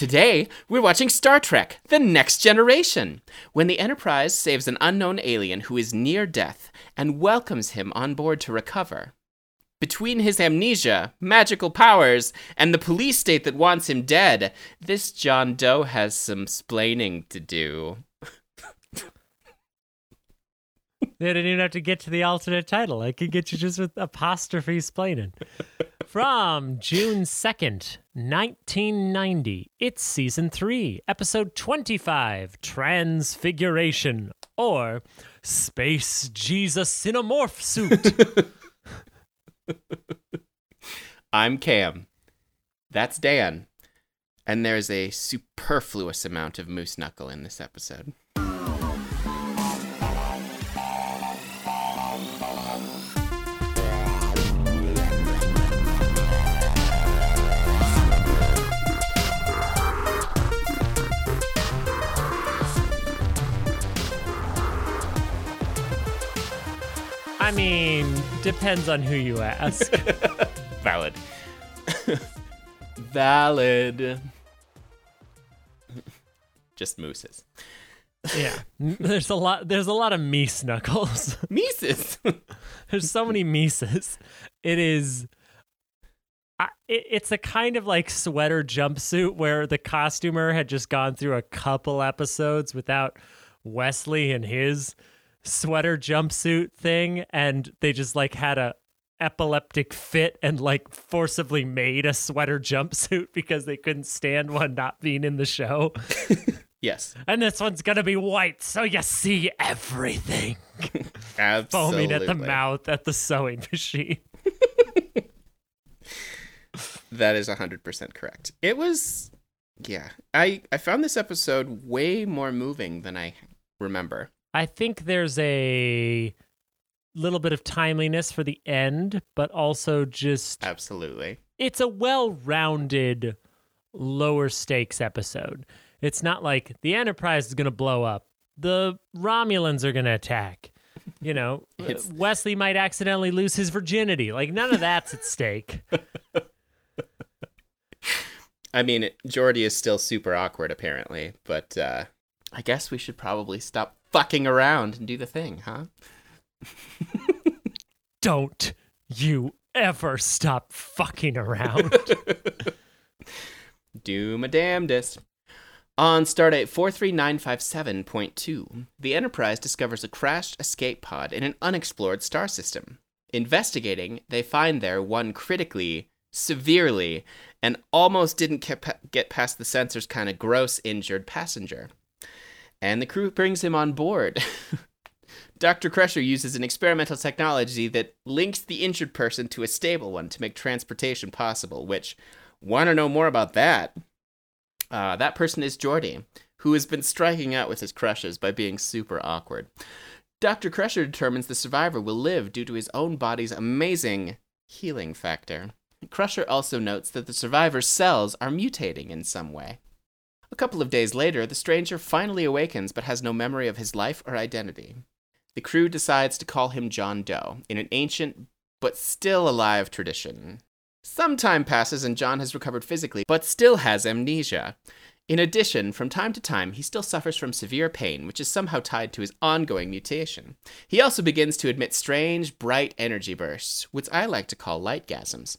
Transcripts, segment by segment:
Today, we're watching Star Trek The Next Generation, when the Enterprise saves an unknown alien who is near death and welcomes him on board to recover. Between his amnesia, magical powers, and the police state that wants him dead, this John Doe has some splaining to do. They didn't even have to get to the alternate title. I could get you just with apostrophe splaining. From June 2nd, 1990, it's season 3, episode 25 Transfiguration, or Space Jesus in a Morph Suit. I'm Cam. That's Dan. And there's a superfluous amount of moose knuckle in this episode. I mean, depends on who you ask. Valid. Valid. Just mooses. yeah. There's a lot there's a lot of meese knuckles. Mises. There's so many Mises. It is. I, it, it's a kind of like sweater jumpsuit where the costumer had just gone through a couple episodes without Wesley and his sweater jumpsuit thing, and they just like had a epileptic fit and like forcibly made a sweater jumpsuit because they couldn't stand one not being in the show. yes. And this one's gonna be white, so you see everything. Absolutely. Foaming at the mouth at the sewing machine. That is 100% correct. It was yeah. I I found this episode way more moving than I remember. I think there's a little bit of timeliness for the end, but also just Absolutely. it's a well-rounded lower stakes episode. It's not like the Enterprise is going to blow up. The Romulans are going to attack. You know, It's- Wesley might accidentally lose his virginity. Like none of that's at stake. I mean, Geordi is still super awkward apparently, but uh I guess we should probably stop fucking around and do the thing, huh? Don't you ever stop fucking around. Do my damnedest. On Stardate 43957.2, the Enterprise discovers a crashed escape pod in an unexplored star system. Investigating, they find there one critically, severely, and almost didn't get past the sensors kind of gross injured passenger. And the crew brings him on board. Dr. Crusher uses an experimental technology that links the injured person to a stable one to make transportation possible, which, want to know more about that? Uh, that person is Geordi, who has been striking out with his crushes by being super awkward. Dr. Crusher determines the survivor will live due to his own body's amazing healing factor. Crusher also notes that the survivor's cells are mutating in some way. A couple of days later, the stranger finally awakens but has no memory of his life or identity. The crew decides to call him John Doe in an ancient but still alive tradition. Some time passes and John has recovered physically, but still has amnesia. In addition, from time to time, he still suffers from severe pain, which is somehow tied to his ongoing mutation. He also begins to emit strange, bright energy bursts, which I like to call lightgasms.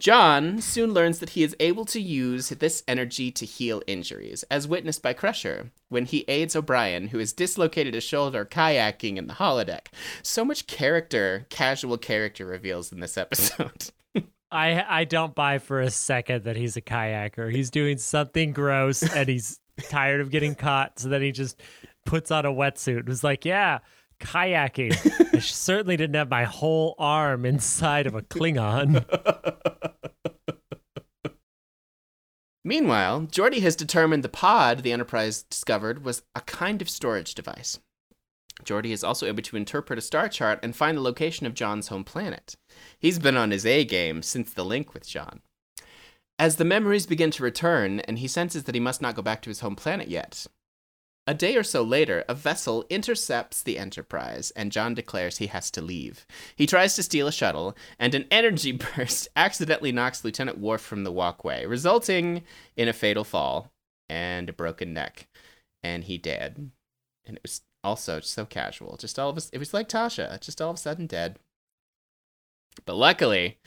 John soon learns that he is able to use this energy to heal injuries, as witnessed by Crusher when he aids O'Brien, who has dislocated a shoulder kayaking in the holodeck. So much character, casual character reveals in this episode. I I don't buy for a second that he's a kayaker. He's doing something gross and he's tired of getting caught, so then he just puts on a wetsuit and was like, "Yeah, kayaking." I certainly didn't have my whole arm inside of a Klingon. Meanwhile, Geordi has determined the pod the Enterprise discovered was a kind of storage device. Geordi is also able to interpret a star chart and find the location of John's home planet. He's been on his A game since the link with John. As the memories begin to return, and he senses that he must not go back to his home planet yet. A day or so later, a vessel intercepts the Enterprise, and John declares he has to leave. He tries to steal a shuttle, and an energy burst accidentally knocks Lieutenant Worf from the walkway, resulting in a fatal fall. and a broken neck, and he dead. And it was also just so casual. Just all of us. It was like Tasha, just all of a sudden dead. But luckily,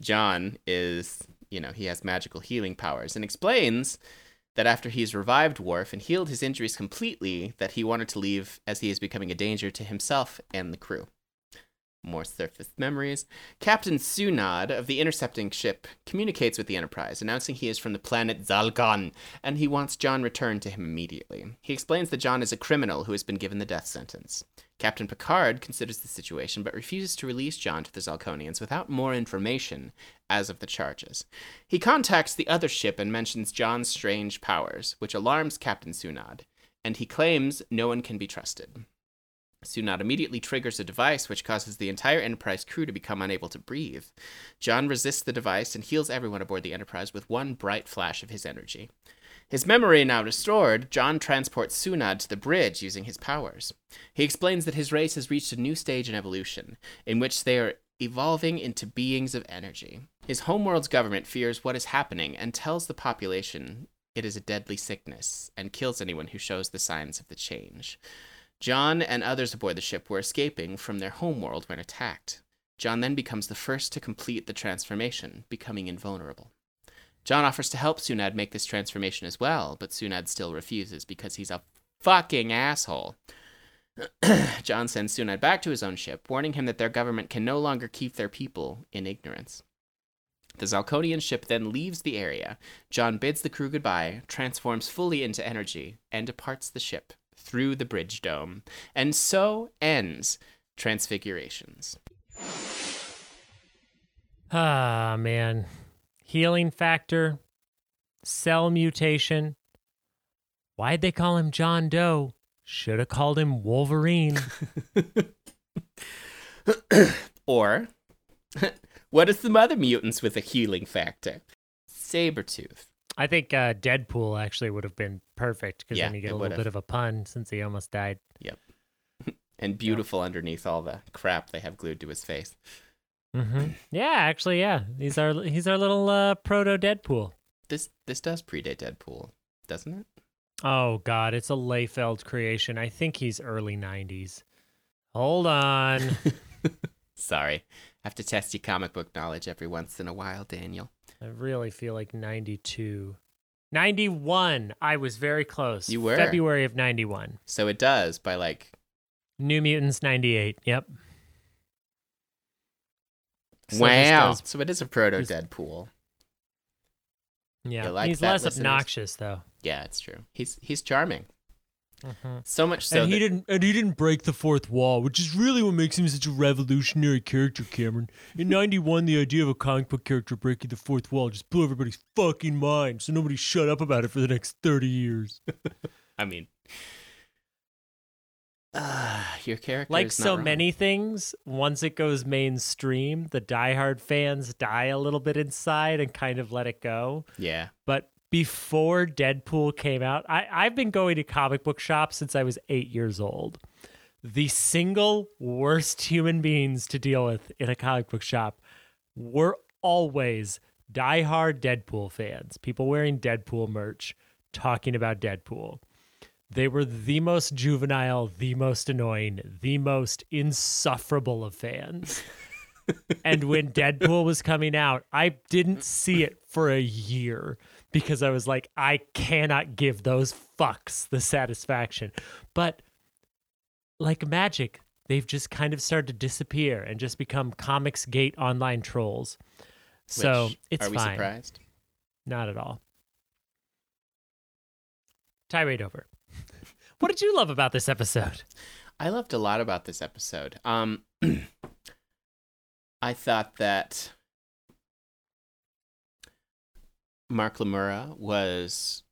John is, you know, he has magical healing powers and explains that after he's revived Worf and healed his injuries completely, that he wanted to leave as he is becoming a danger to himself and the crew. More surface memories. Captain Sunad of the intercepting ship communicates with the Enterprise, announcing he is from the planet Zalkon, and he wants John returned to him immediately. He explains that John is a criminal who has been given the death sentence. Captain Picard considers the situation but refuses to release John to the Zalkonians without more information as of the charges. He contacts the other ship and mentions John's strange powers, which alarms Captain Sunad, and he claims no one can be trusted. Sunad immediately triggers a device which causes the entire Enterprise crew to become unable to breathe. John resists the device and heals everyone aboard the Enterprise with one bright flash of his energy. His memory now restored, John transports Sunad to the bridge using his powers. He explains that his race has reached a new stage in evolution, in which they are evolving into beings of energy. His homeworld's government fears what is happening and tells the population it is a deadly sickness and kills anyone who shows the signs of the change. John and others aboard the ship were escaping from their homeworld when attacked. John then becomes the first to complete the transformation, becoming invulnerable. John offers to help Sunad make this transformation as well, but Sunad still refuses because he's a fucking asshole. John sends Sunad back to his own ship, warning him that their government can no longer keep their people in ignorance. The Zalkonian ship then leaves the area. John bids the crew goodbye, transforms fully into energy, and departs the ship through the bridge dome. And so ends Transfigurations. Ah, man. Healing factor, cell mutation. Why'd they call him John Doe? Should have called him Wolverine. or, what are some other mutants with a healing factor? Sabretooth. I think uh, Deadpool actually would have been perfect because Yeah, then you get a little would've. bit of a pun since he almost died. Yep. and beautiful underneath all the crap they have glued to his face. Mm-hmm. Yeah, actually, yeah. He's our he's our little uh, proto Deadpool. This this does predate Deadpool, doesn't it? Oh God, it's a Liefeld creation. I think he's early '90s. Hold on. Sorry. Have to test your comic book knowledge every once in a while, Daniel. I really feel like 92. 91. I was very close. You were. February of 91. So it does by like New Mutants 98. Yep. So wow. does- So it is a proto Deadpool. yeah. Like he's less listeners? obnoxious though. Yeah, it's true. He's he's charming. Mm-hmm. So much so and he that- didn't and he didn't break the fourth wall, which is really what makes him such a revolutionary character, Cameron. In 91, the idea of a comic book character breaking the fourth wall just blew everybody's fucking mind, so nobody shut up about it for the next 30 years. I mean, uh, your character like is not so wrong. many things, once it goes mainstream, the diehard fans die a little bit inside and kind of let it go. Yeah, But before Deadpool came out, I, I've been going to comic book shops since I was eight years old. The single worst human beings to deal with in a comic book shop were always diehard Deadpool fans, people wearing Deadpool merch, talking about Deadpool. They were the most juvenile, the most annoying, the most insufferable of fans. and when Deadpool was coming out, I didn't see it for a year because I was like, I cannot give those fucks the satisfaction. But like magic, they've just kind of started to disappear and just become Comics Gate online trolls. So Which, it's are we fine. surprised? Not at all. Tirade over. what did you love about this episode? I loved a lot about this episode. Um, I thought that Mark LaMura was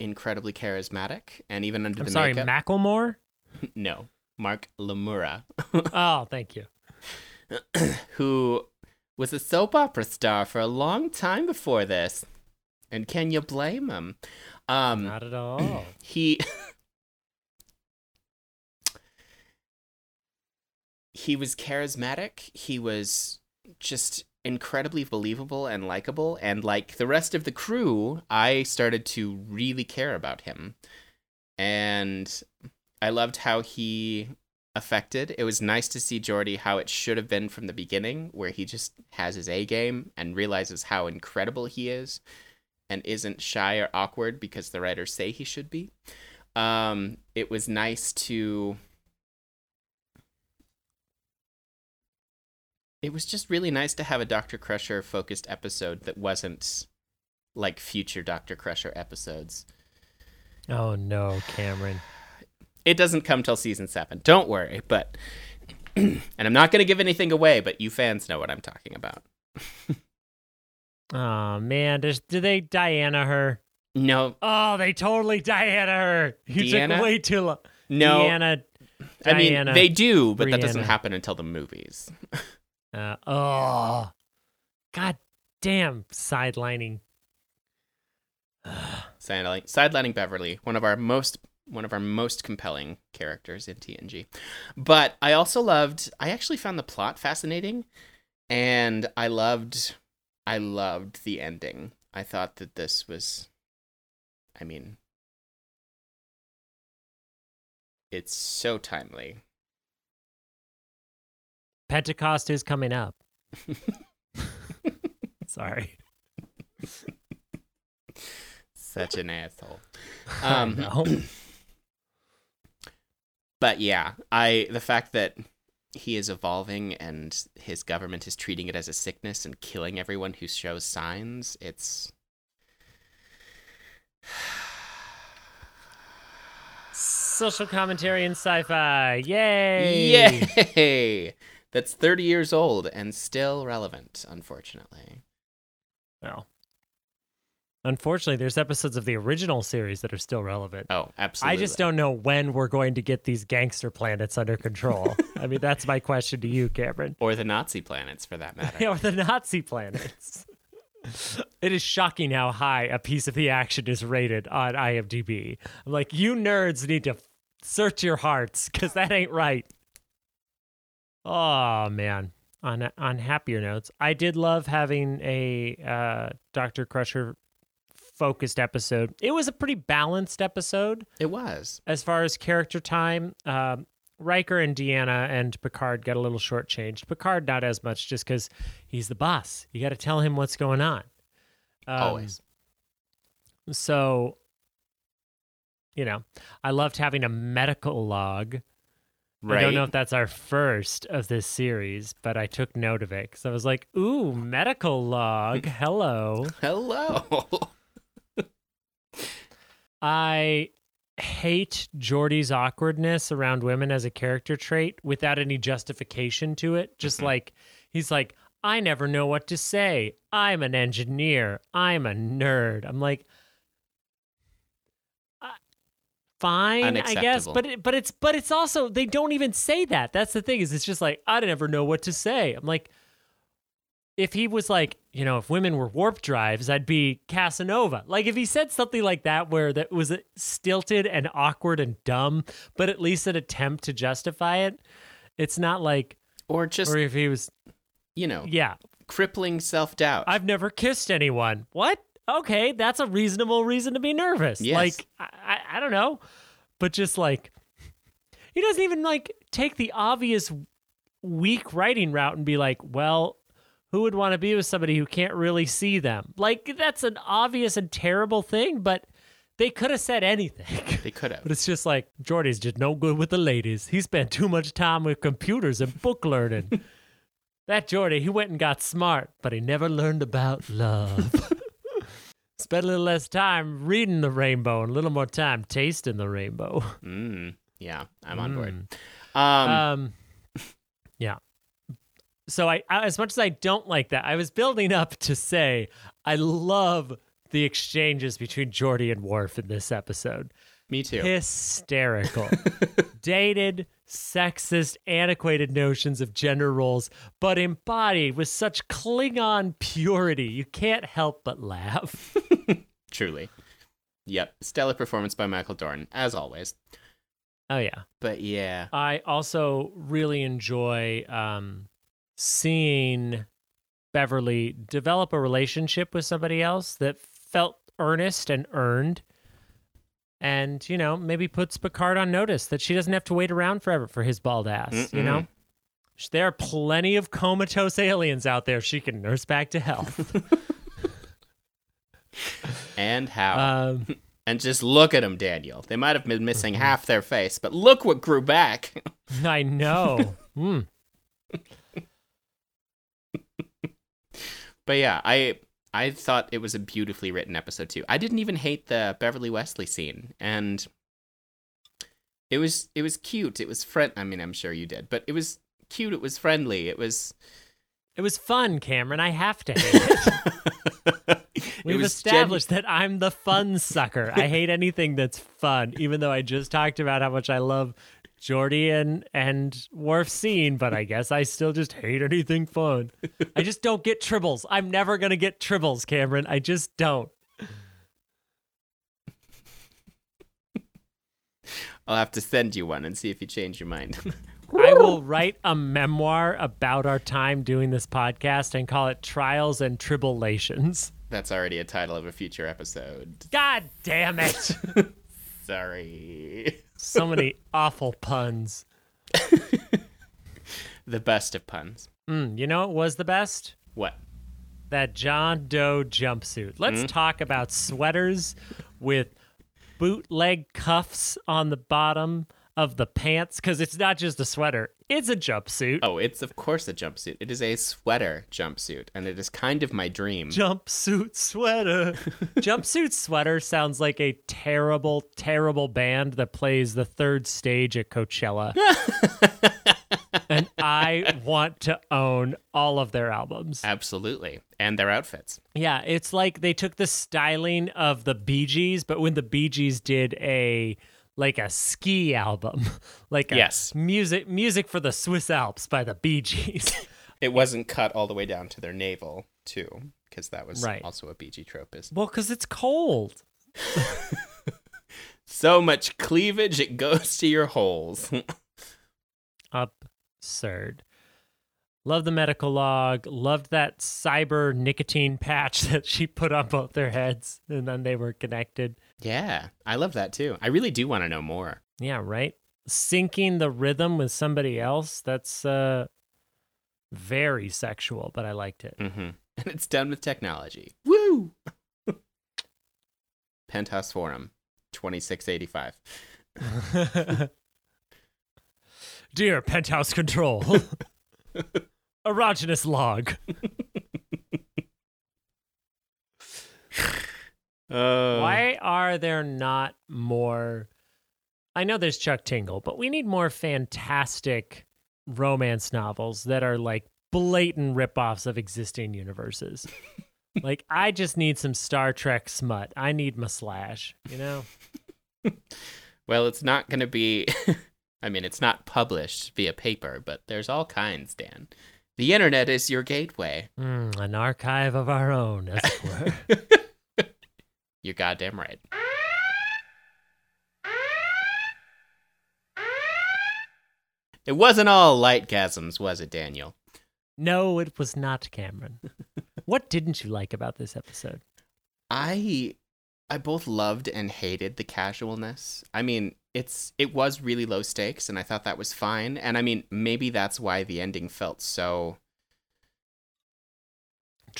incredibly charismatic, and even under I'm the sorry, makeup, Macklemore? no, Mark LaMura, oh, thank you. who was a soap opera star for a long time before this. And can you blame him? Um, Not at all. he he was charismatic he was just incredibly believable and likable. And like the rest of the crew, I started to really care about him. And I loved how he affected. It was nice to see Geordi how it should have been from the beginning, where he just has his A game and realizes how incredible he is and isn't shy or awkward because the writers say he should be. Um, it was nice to it was just really nice to have a Dr. Crusher focused episode that wasn't like future Dr. Crusher episodes. Oh no, Cameron. It doesn't come till season seven. Don't worry, but and I'm not gonna give anything away, but you fans know what I'm talking about. oh man, does, do they Diana her? No. Oh, they totally Diana her. You Deanna? took way too long. No. Diana. I mean they do, but that doesn't happen until the movies. Uh, oh, god damn, sidelining. Sidelining, sidelining Beverly, one of our most one of our most compelling characters in TNG. But I also loved I actually found the plot fascinating and I loved I loved the ending. I thought that this was I mean it's so timely. Pentecost is coming up. Sorry. Such an asshole. I Um, know. but yeah, I the fact that he is evolving and his government is treating it as a sickness and killing everyone who shows signs, it's Social commentary and sci-fi. Yay! yay. That's 30 years old and still relevant, unfortunately. Well, unfortunately, there's episodes of the original series that are still relevant. Oh, absolutely. I just don't know when we're going to get these gangster planets under control. I mean, that's my question to you, Cameron. or the Nazi planets for that matter. or the Nazi planets. it is shocking how high a piece of the action is rated on IMDb. I'm like, you nerds need to search your hearts because that ain't right. Oh man. On on happier notes, I did love having a uh, Doctor Crusher focused episode. It was a pretty balanced episode It was. as far as character time, um, Riker and Deanna and Picard got a little shortchanged. Picard not as much, just because he's the boss. You got to tell him what's going on. Um, Always. So, you know, I loved having a medical log. Right. I don't know if that's our first of this series, but I took note of it because I was like, "Ooh, medical log, hello." Hello. I hate Geordi's awkwardness around women as a character trait without any justification to it. Just Mhm. like he's like, I never know what to say. I'm an engineer. I'm a nerd. I'm like, uh, fine, I guess, but it, but it's but it's also they don't even say that. That's the thing is it's just like I never know what to say. I'm like, if he was like, you know, if women were warp drives, I'd be Casanova. Like if he said something like that where that was stilted and awkward and dumb, but at least an attempt to justify it. It's not like or just, or if he was you know, yeah, crippling self doubt. I've never kissed anyone. What? Okay, that's a reasonable reason to be nervous. Yes. Like I, I, I don't know, but just like he doesn't even like take the obvious weak writing route and be like, well, who would want to be with somebody who can't really see them? Like that's an obvious and terrible thing, but they could have said anything. They could have. But it's just like Geordi's just no good with the ladies. He spent too much time with computers and book learning. that Geordi, he went and got smart, but he never learned about love. spent a little less time reading the rainbow and a little more time tasting the rainbow. Mm, yeah, I'm on board. Mm. Um, Um, yeah. So I, I, as much as I don't like that, I was building up to say I love the exchanges between Geordi and Worf in this episode. Me too. Hysterical. Dated, sexist, antiquated notions of gender roles, but embodied with such Klingon purity. You can't help but laugh. Truly. Yep. Stellar performance by Michael Dorn, as always. Oh, yeah. But yeah. I also really enjoy um, seeing Beverly develop a relationship with somebody else that felt earnest and earned. And, you know, maybe puts Picard on notice that she doesn't have to wait around forever for his bald ass, you know? There are plenty of comatose aliens out there she can nurse back to health. And how? um, and just look at them, Daniel. They might have been missing half their face, but look what grew back. I know. Hmm. But yeah, I I thought it was a beautifully written episode too. I didn't even hate the Beverly Wesley scene, and it was it was cute. It was friend. I mean, I'm sure you did, but it was cute. It was friendly. It was. It was fun, Cameron. I have to hate it. We've was established that I'm the fun sucker. I hate anything that's fun, even though I just talked about how much I love Geordi and, and Worf scene, but I guess I still just hate anything fun. I just don't get tribbles. I'm never going to get tribbles, Cameron. I just don't. I'll have to send you one and see if you change your mind. I will write a memoir about our time doing this podcast and call it Trials and Tribulations. That's already a title of a future episode. God damn it. Sorry. so many awful puns. The best of puns. Mm, you know what was the best? What? That John Doe jumpsuit. Let's talk about sweaters with bootleg cuffs on the bottom of the pants because it's not just a sweater, it's a jumpsuit. Oh, it's of course a jumpsuit. It is a sweater jumpsuit, and it is kind of my dream. Jumpsuit sweater. Jumpsuit sweater sounds like a terrible, terrible band that plays the third stage at Coachella. and I want to own all of their albums. Absolutely. And their outfits. Yeah, it's like they took the styling of the Bee Gees, but when the Bee Gees did a like a ski album, like a Yes. music music for the Swiss Alps by the Bee Gees. It wasn't cut all the way down to their navel, too, because that was Right. also a BG trope. Is well, because it's cold. so much cleavage it goes to your holes. Absurd. Love the medical log. Loved that cyber nicotine patch that she put on both their heads, and then they were connected. Yeah, I love that too. I really do want to know more. Yeah, right. Syncing the rhythm with somebody else. That's uh, very sexual, but I liked it. hmm And it's done with technology. Woo! Penthouse Forum, 2685. Dear Penthouse Control, erogenous log. Uh, Why are there not more? I know there's Chuck Tingle, but we need more fantastic romance novels that are like blatant ripoffs of existing universes. like, I just need some Star Trek smut. I need my slash, you know? Well, it's not going to be. I mean, it's not published via paper, but there's all kinds, Dan. The internet is your gateway. Mm, an archive of our own, as it were. You're goddamn right. It wasn't all lightgasms, was it, Daniel? no, it was not Cameron. what didn't you like about this episode? I I both loved and hated the casualness. I mean, it's it was really low stakes and I thought that was fine. And I mean, maybe that's why the ending felt so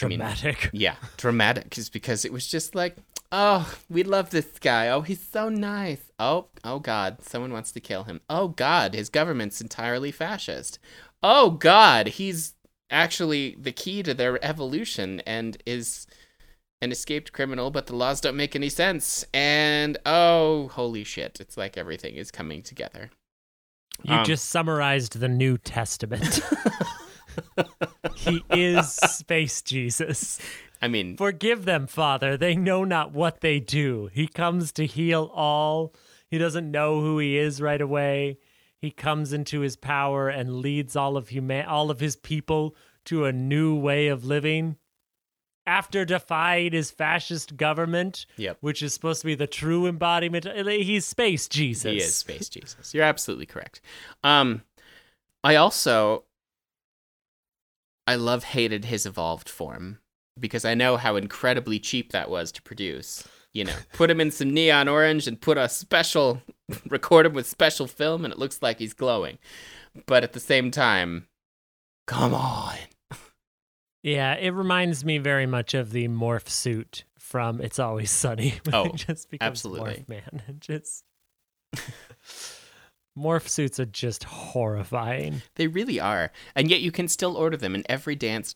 I mean, Dramatic. yeah, dramatic is because it was just like, oh, we love this guy. Oh, he's so nice. Oh, oh god, someone wants to kill him. Oh god, his government's entirely fascist. Oh god, he's actually the key to their evolution and is an escaped criminal, but the laws don't make any sense. And oh, holy shit, it's like everything is coming together. You Um, just summarized the New Testament. he is Space Jesus. I mean, Forgive them, Father. They know not what they do. He comes to heal all. He doesn't know who he is right away. He comes into his power and leads all of human all of his people to a new way of living. After defying his fascist government, Yep. which is supposed to be the true embodiment, he's space Jesus. He is Space Jesus. You're absolutely correct. Um, I also, I love hated his evolved form because I know how incredibly cheap that was to produce. You know, put him in some neon orange and put a special, record him with special film, and it looks like he's glowing. But at the same time, come on. Yeah, it reminds me very much of the morph suit from It's Always Sunny. Oh, just becomes absolutely. Morph Man. It just morph suits are just horrifying. They really are. And yet you can still order them in every dance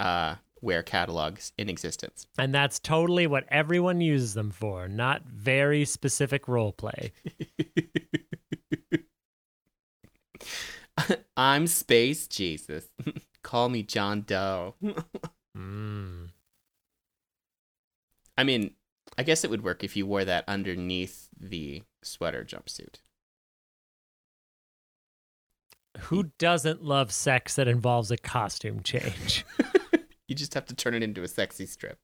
uh, wear catalogs in existence. And that's totally what everyone uses them for, not very specific role play. I'm Space Jesus. Call me John Doe. Mm. I mean, I guess it would work if you wore that underneath the sweater jumpsuit. Who doesn't love sex that involves a costume change? You just have to turn it into a sexy strip.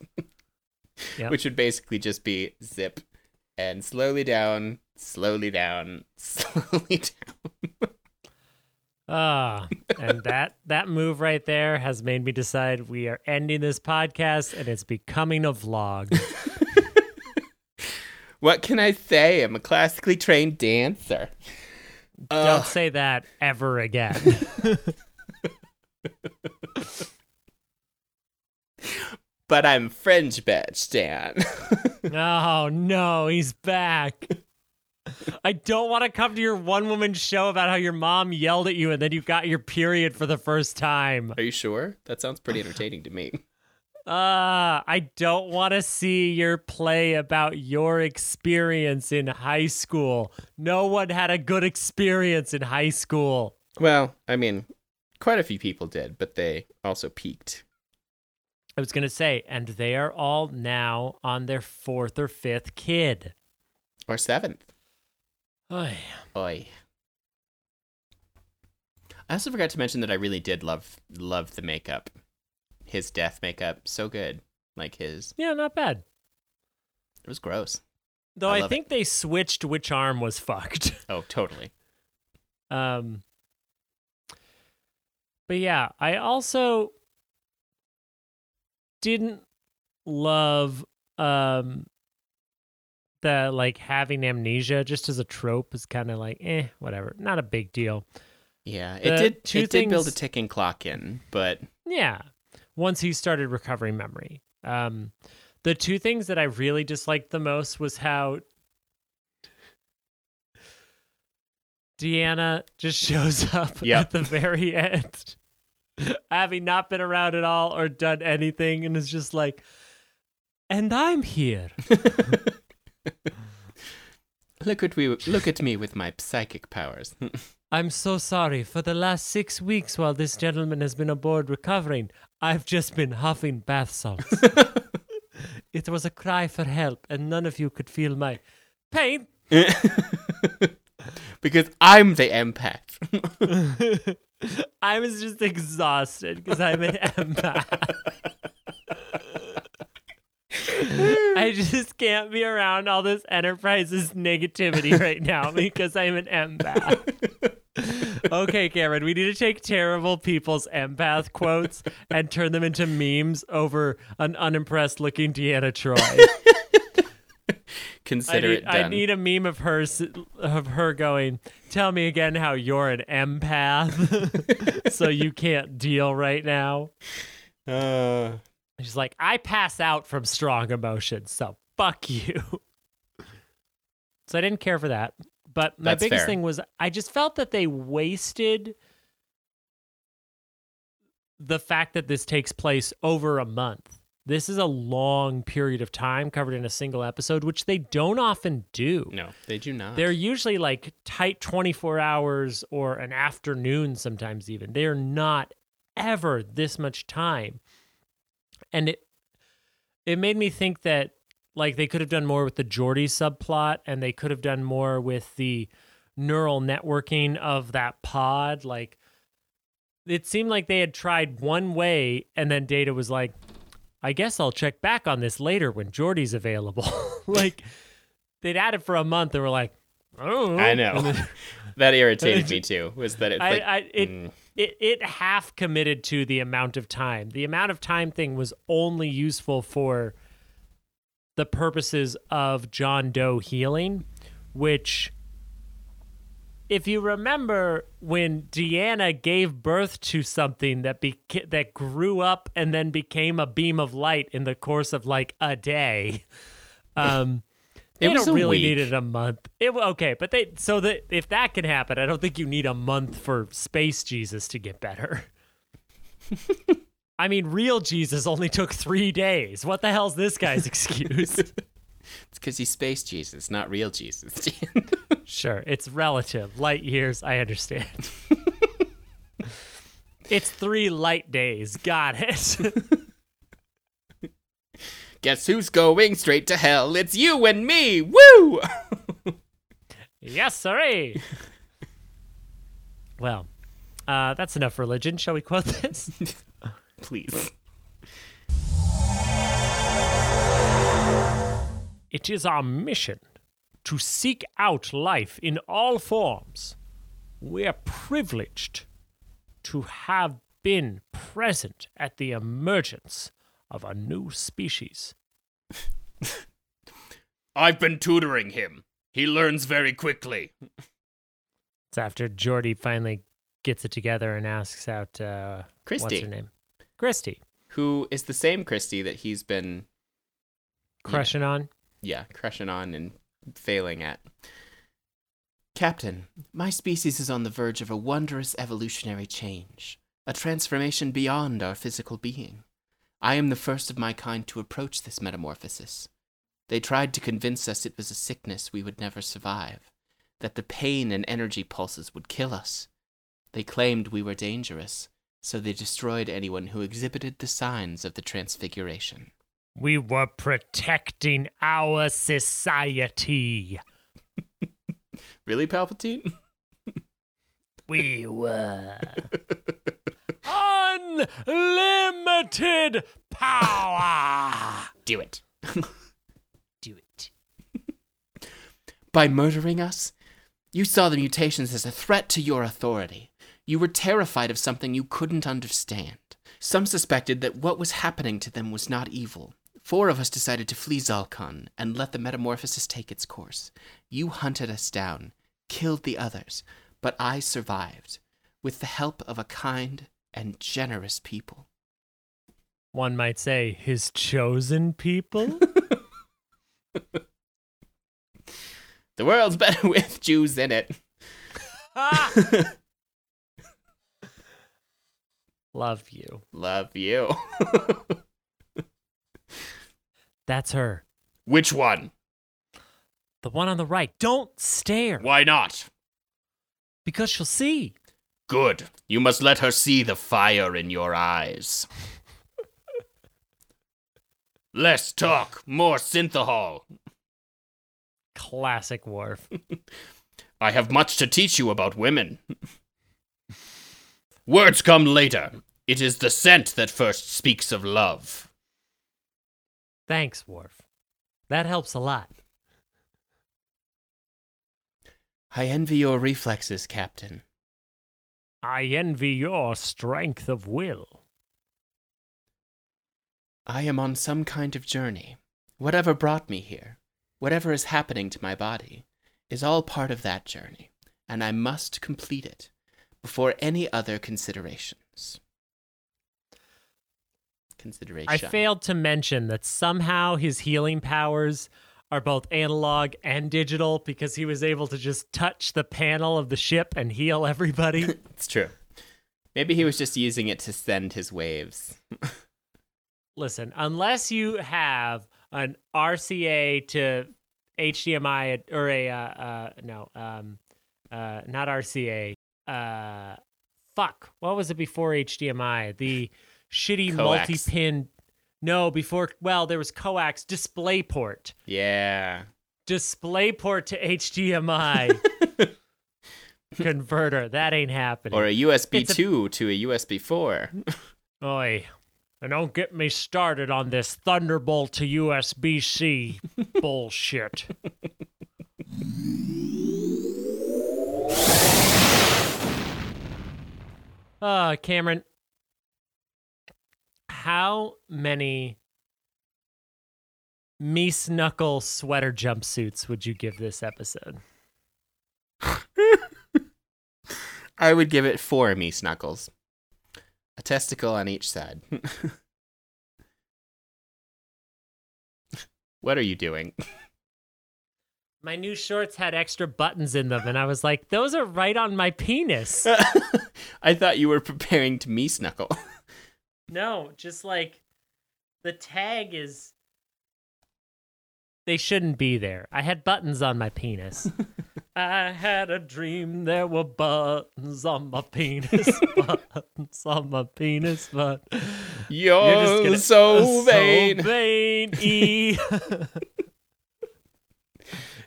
Yep. Which would basically just be zip and slowly down, slowly down, slowly down. Ah, and that that move right there has made me decide we are ending this podcast and it's becoming a vlog. What can I say? I'm a classically trained dancer. Don't Ugh. say that ever again. But I'm Fringe bitch, Dan. oh no, he's back. I don't want to come to your one woman show about how your mom yelled at you and then you got your period for the first time. Are you sure? That sounds pretty entertaining to me. Ah, I don't want to see your play about your experience in high school. No one had a good experience in high school. Well, I mean, quite a few people did, but they also peaked. I was going to say, and they are all now on their fourth or fifth kid. Or seventh. Oy. I also forgot to mention that I really did love love the makeup. His death makeup, so good. Like his, Yeah, not bad. it was gross. Though I I, think they switched which arm was fucked. Oh, totally. Um, but yeah, I also didn't love um the like having amnesia just as a trope is kind of like eh whatever not a big deal Yeah, The it did. two It did build a ticking clock in, but yeah once he started recovering memory um the two things that i really disliked the most was how deanna just shows up Yep. at the very end having not been around at all or done anything and is just like and i'm here look at me, look at me with my psychic powers. i'm so sorry for the last six weeks while this gentleman has been aboard recovering i've just been huffing bath salts It was a cry for help, and none of you could feel my pain. Because I'm the empath. I was just exhausted because I'm an empath. I just can't be around all this Enterprise's negativity right now because I'm an empath. okay, Cameron, we need to take terrible people's empath quotes and turn them into memes over an unimpressed looking Deanna Troi. I Consider need, it done. I need a meme of her of her going, "Tell me again how you're an empath, so you can't deal right now." Uh, She's like, "I pass out from strong emotions, so fuck you." so I didn't care for that, but my biggest fair. thing was I just felt that they wasted the fact that this takes place over a month. This is a long period of time covered in a single episode, which they don't often do. no, they do not. They're usually like tight 24 hours or an afternoon, sometimes even. They're not ever this much time. And it it made me think that like they could have done more with the Geordi subplot and they could have done more with the neural networking of that pod. Like it seemed like they had tried one way and then Data was like, I guess I'll check back on this later when Geordi's available. like they'd had it for a month and were like, oh, I know. Then- that irritated me too. Was that it's I, like I, it, mm, it, it half committed to the amount of time. The amount of time thing was only useful for the purposes of John Doe healing, which if you remember when Deanna gave birth to something that beca- that grew up and then became a beam of light in the course of like a day, um, It they don't really week. need it a month. It okay, but they so that if that can happen, I don't think you need a month for space Jesus to get better. I mean, real Jesus only took three days. What the hell's this guy's excuse? It's because he's space Jesus, not real Jesus. Sure, it's relative. Light years, I understand. it's three light days. Got it. Guess who's going straight to hell? It's you and me. Woo! yes, sirree. well, uh, that's enough religion. Shall we quote this? Please. It is our mission to seek out life in all forms. We're privileged to have been present at the emergence of a new species. I've been tutoring him. He learns very quickly. It's after Geordi finally gets it together and asks out uh, what's Christy. her name, Christy, Who is the same Christy that he's been, crushing on. Yeah, crushing on and failing at. Captain, my species is on the verge of a wondrous evolutionary change, a transformation beyond our physical being. I am the first of my kind to approach this metamorphosis. They tried to convince us it was a sickness we would never survive, that the pain and energy pulses would kill us. They claimed we were dangerous, so they destroyed anyone who exhibited the signs of the transfiguration. We were protecting our society. Really, Palpatine? We were. Unlimited power. Do it. Do it. By murdering us? You saw the mutations as a threat to your authority. You were terrified of something you couldn't understand. Some suspected that what was happening to them was not evil. Four of us decided to flee Zalkon and let the metamorphosis take its course. You hunted us down, killed the others, but I survived, with the help of a kind and generous people. One might say his chosen people. The world's better with Jews in it. Love you. Love you. That's her. Which one? The one on the right. Don't stare. Why not? Because she'll see. Good. You must let her see the fire in your eyes. Less talk, more synthahol. Classic Worf. I have much to teach you about women. Words come later. It is the scent that first speaks of love. Thanks, Worf. That helps a lot. I envy your reflexes, Captain. I envy your strength of will. I am on some kind of journey. Whatever brought me here, whatever is happening to my body, is all part of that journey, and I must complete it before any other considerations. Consideration. I failed to mention that somehow his healing powers are both analog and digital because he was able to just touch the panel of the ship and heal everybody. It's true. Maybe he was just using it to send his waves. Listen, unless you have an RCA to HDMI or a uh, uh no um uh not RCA uh fuck what was it before HDMI the shitty Coax. multi-pin no before well there was coax DisplayPort Yeah. DisplayPort to HDMI converter that ain't happening Or a USB It's a- 2 to a USB 4. Oi. And don't get me started on this Thunderbolt to USB C bullshit. Uh, Cameron, how many me snuckle sweater jumpsuits would you give this episode? I would give it four me snuggles. A testicle on each side. what are you doing? My new shorts had extra buttons in them, and I was like, those are right on my penis. I thought you were preparing to me snuckle. No, just like the tag is. They shouldn't be there. I had buttons on my penis. I had a dream there were buttons on my penis, buttons on my penis, but You're, just gonna- so vain. So vain-y.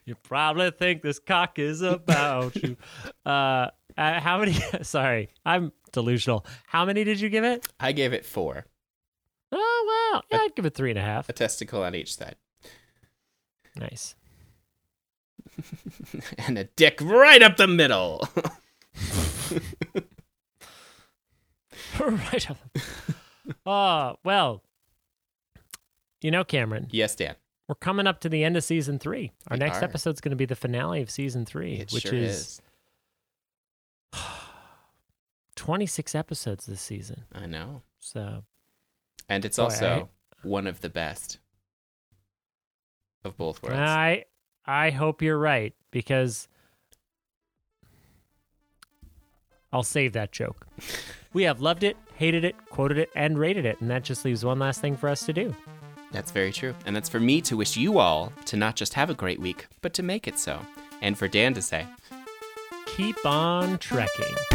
you probably think this cock is about you. Uh, uh, how many? Sorry, I'm delusional. How many did you give it? I gave it four. Oh wow, yeah, I'd give it three and a half. A testicle on each side. Nice. and a dick right up the middle. right up. Oh well. You know, Cameron, yes, Dan. we're coming up to the end of season three. Our We next are. episode's going to be the finale of season three, It which sure is 26 episodes this season. I know. So And it's Boy, also one of the best of both worlds. I I hope you're right because I'll save that joke. We have loved it, hated it, quoted it, and rated it, and that just leaves one last thing for us to do. That's very true. And that's for me to wish you all to not just have a great week, but to make it so. And for Dan to say, Keep on trekking.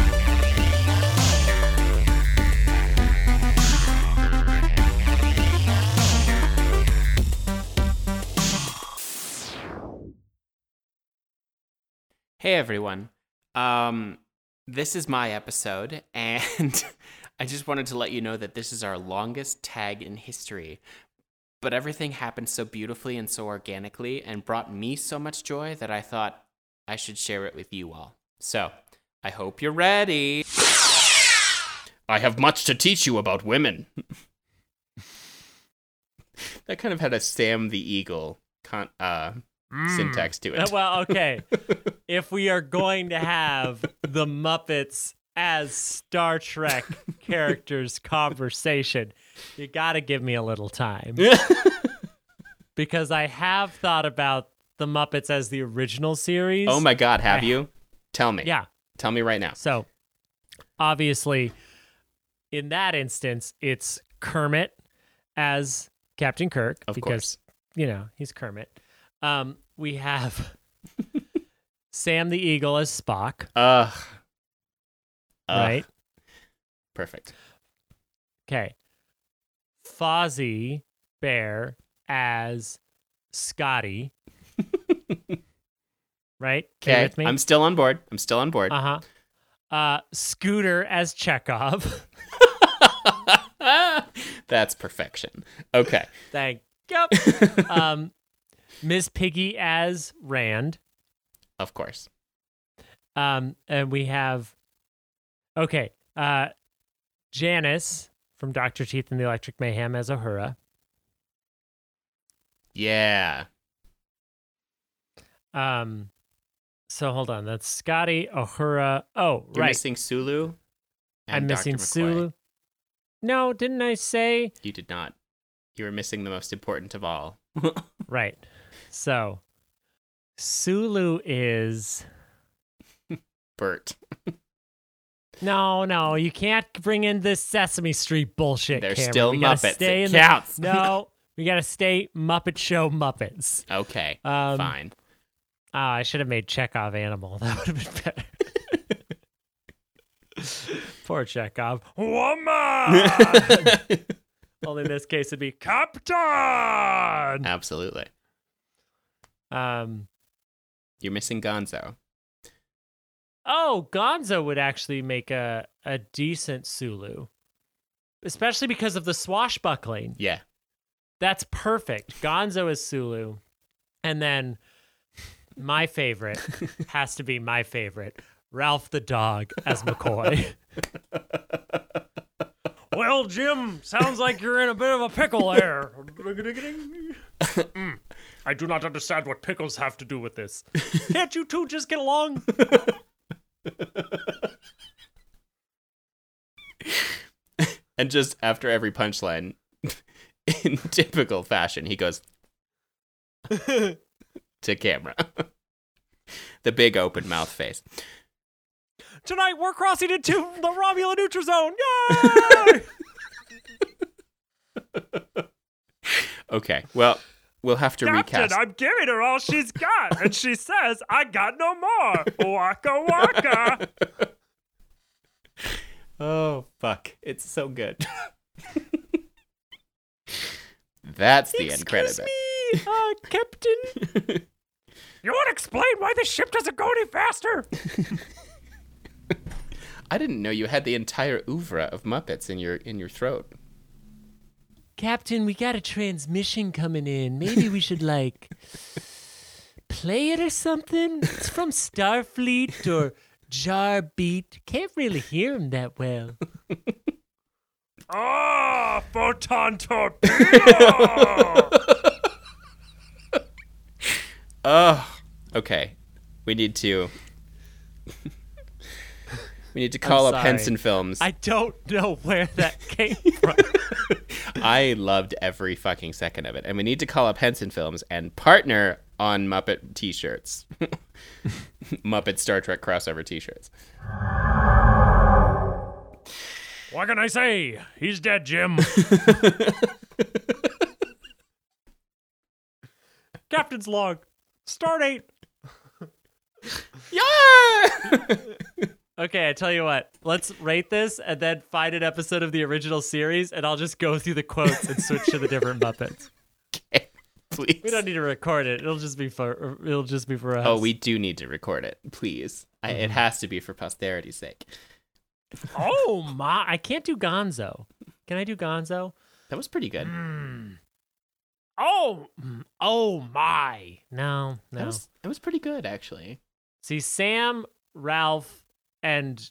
Hey everyone. Um this is my episode and I just wanted to let you know that this is our longest tag in history. But everything happened so beautifully and so organically and brought me so much joy that I thought I should share it with you all. So, I hope you're ready. I have much to teach you about women. that kind of had a Sam the Eagle con- uh, syntax to Uh, it. well, okay. if we are going to have the Muppets as Star Trek characters conversation, you got to give me a little time. because I have thought about the Muppets as the original series. oh my god, have I- you? Tell me. Yeah. Tell me right now. So, obviously, in that instance, it's Kermit as Captain Kirk Of because course. you know he's Kermit. Um, we have Sam the Eagle as Spock, right? Perfect. Okay. Fozzie Bear as Scotty. right? Okay. with me? I'm still on board. I'm still on board. Uh huh. Uh, Scooter as Chekhov. That's perfection. Okay. Thank you. um, Miss Piggy as Rand. Of course. Um, and we have, okay, uh, Janice from Dr. Teeth and the Electric Mayhem as Uhura. Yeah. Um, so hold on. That's Scotty, Uhura. Oh, You're right. missing Sulu. I'm and missing McCoy. Sulu. No, didn't I say? You did not. You were missing the most important of all. Right. So, Sulu is. Bert. No, no, you can't bring in this Sesame Street bullshit. They're Cameron. still we Muppets. Stay It in the- no, we gotta stay Muppet Show Muppets. Okay. Um, Fine. Ah, I should have made Chekhov animal. That would have been better. Poor Chekhov. Woman. Only in this case it'd be Captain. Absolutely. Um. You're missing Gonzo. Oh, Gonzo would actually make a a decent Sulu, especially because of the swashbuckling. Yeah. That's perfect. Gonzo is Sulu, and then my favorite has to be my favorite, Ralph the dog as McCoy. Well, Jim, sounds like you're in a bit of a pickle there. Mm, I do not understand what pickles have to do with this. Can't you two just get along? And just after every punchline, in typical fashion, he goes to camera. the big open mouth face. Tonight we're crossing into the Romulan neutral zone. Yay! Okay, well, we'll have to Captain, recast. I'm giving her all she's got, and she says, I got no more. Waka waka. Oh, fuck. It's so good. That's the end credit. Excuse me, uh, Captain. You want to explain why the ship doesn't go any faster? I didn't know you had the entire oeuvre of Muppets in your in your throat. Captain, we got a transmission coming in. Maybe we should, like, play it or something? It's from Starfleet or Jar Beat. Can't really hear him that well. Ah, photon torpedo! Oh, okay. We need to. we need to call up sorry. Henson Films. I don't know where that came from. I loved every fucking second of it, and we need to call up Henson Films and partner on Muppet T-shirts, Muppet Star Trek crossover T-shirts. what can I say? He's dead, Jim. Captain's log. Stardate. Yeah. Okay, I tell you what. Let's rate this and then find an episode of the original series, and I'll just go through the quotes and switch to the different Muppets. Please. We don't need to record it. It'll just be for. It'll just be for us. Oh, we do need to record it, please. I, Mm-hmm. it has to be for posterity's sake. Oh my! I can't do Gonzo. Can I do Gonzo? That was pretty good. Oh, mm, oh my! No, That no. was that was pretty good actually. See, Sam, Ralph, and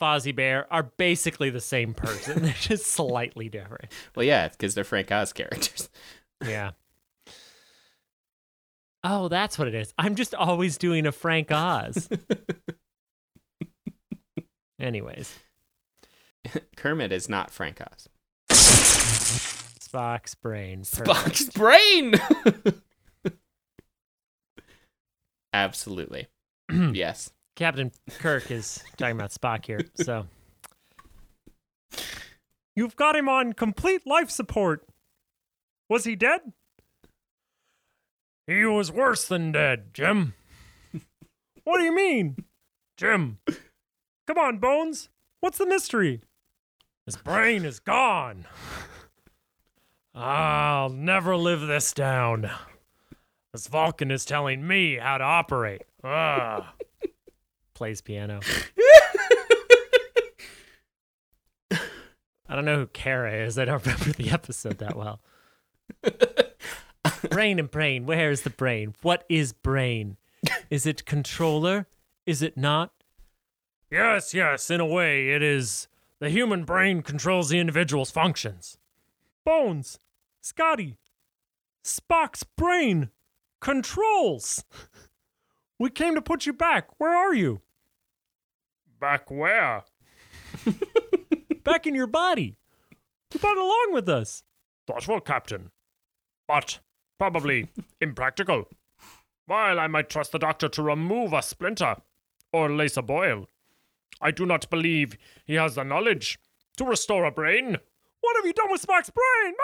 Fozzie Bear are basically the same person. They're just slightly different. Well, yeah, because they're Frank Oz characters. Yeah. Oh, that's what it is. I'm just always doing a Frank Oz. Anyways, Kermit is not Frank Oz. Spock's brain. Perfect. Spock's brain. Absolutely. yes. Captain Kirk is talking about Spock here. So, you've got him on complete life support. Was he dead? He was worse than dead, Jim. what do you mean, Jim? Come on, Bones. What's the mystery? His brain is gone. I'll never live this down. This Vulcan is telling me how to operate. Ah. Plays piano. I don't know who Kara is. I don't remember the episode that well. brain and brain. Where is the brain? What is brain? Is it controller? Is it not? Yes, yes, in a way, it is. The human brain controls the individual's functions. Bones, Scotty, Spock's brain controls. We came to put you back. Where are you? Back where? back in your body. You brought along with us. Thoughtful, Captain. But probably impractical. While I might trust the doctor to remove a splinter or lace a boil, I do not believe he has the knowledge to restore a brain. What have you done with Spock's brain?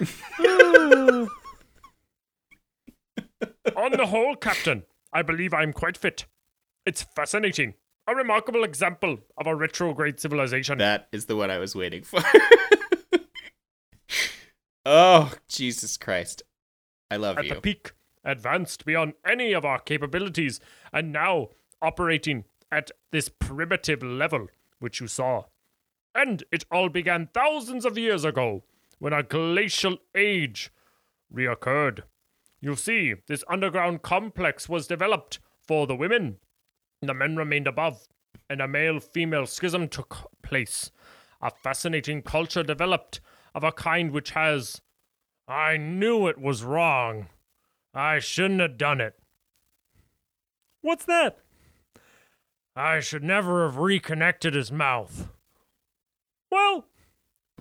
Ah! On the whole, Captain, I believe I am quite fit. It's fascinating. A remarkable example of a retrograde civilization. That is the one I was waiting for. oh, Jesus Christ. I love at you. the peak, advanced beyond any of our capabilities, and now operating at this primitive level which you saw. And it all began thousands of years ago when a glacial age reoccurred. You see, this underground complex was developed for the women. The men remained above, and a male female schism took place. a fascinating culture developed of a kind which has. I knew it was wrong. I shouldn't have done it. What's that? I should never have reconnected his mouth. Well,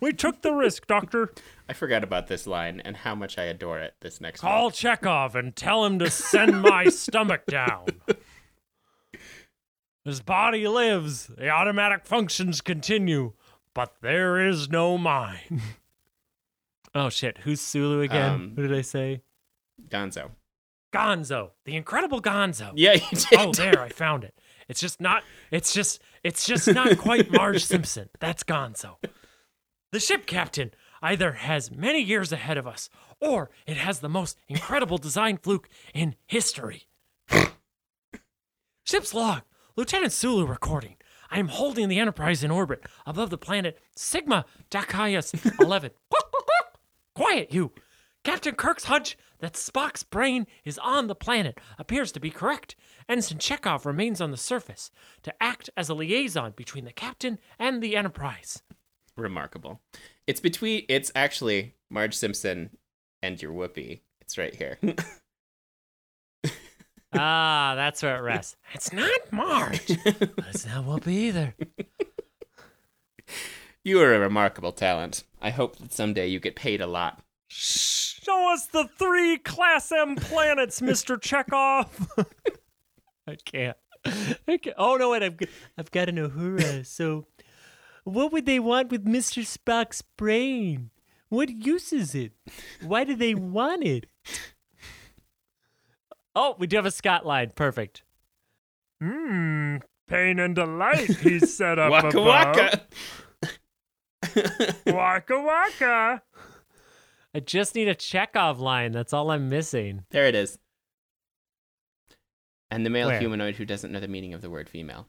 we took the risk, Doctor. I forgot about this line and how much I adore it. This next Call one. Chekhov and tell him to send my stomach down. His body lives, the automatic functions continue, but there is no mind. oh shit, who's Sulu again? Um, Who did I say? Gonzo. Gonzo, the incredible Gonzo. Yeah, you did. Oh, there, I found it. It's just not. It's just. It's just not quite Marge Simpson. That's Gonzo. The ship captain either has many years ahead of us, or it has the most incredible design fluke in history. Ship's log. Lieutenant Sulu recording. I am holding the Enterprise in orbit above the planet Sigma Draconis 11. Quiet, you! Captain Kirk's hunch that Spock's brain is on the planet appears to be correct. Ensign Chekhov remains on the surface to act as a liaison between the captain and the Enterprise. Remarkable. It's between. It's actually Marge Simpson and your Whoopi. It's right here. ah, that's where it rests. It's not Marge, it's not Whoopi either. you are a remarkable talent. I hope that someday you get paid a lot. Show us the three Class M planets, Mr. Chekhov. I can't. I can't. Oh, no, wait. I've, got- I've got an Uhura. So, what would they want with Mr. Spock's brain? What use is it? Why do they want it? Oh, we do have a Scott line. Perfect. Hmm. Pain and delight he's set up Waka waka. Waka waka. I just need a Chekhov line. That's all I'm missing. there it is. And the male Where? humanoid who doesn't know the meaning of the word female.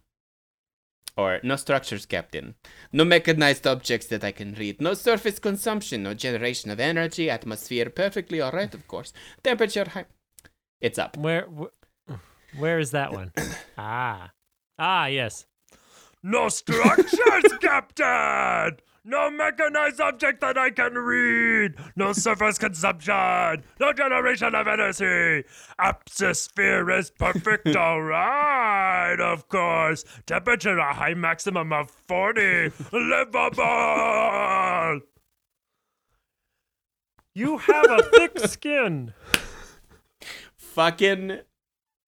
Or no structures, Captain. No mechanized objects that I can read. No surface consumption. No generation of energy. Atmosphere perfectly alright, of course. Temperature high. It's up. Where, wh- where is that one? ah, ah, yes. No structures, Captain. No mechanized object that I can read. No surface consumption. No generation of energy. Atmosphere is perfect, all right, of course. Temperature a high maximum of 40. Livable. You have a thick skin. Fucking.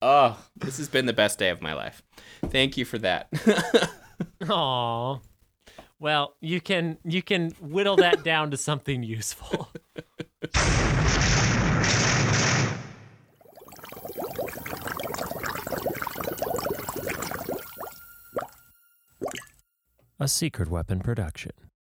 Oh, this has been the best day of my life. Thank you for that. Aw. Well, you can you can whittle that down to something useful. A secret weapon production.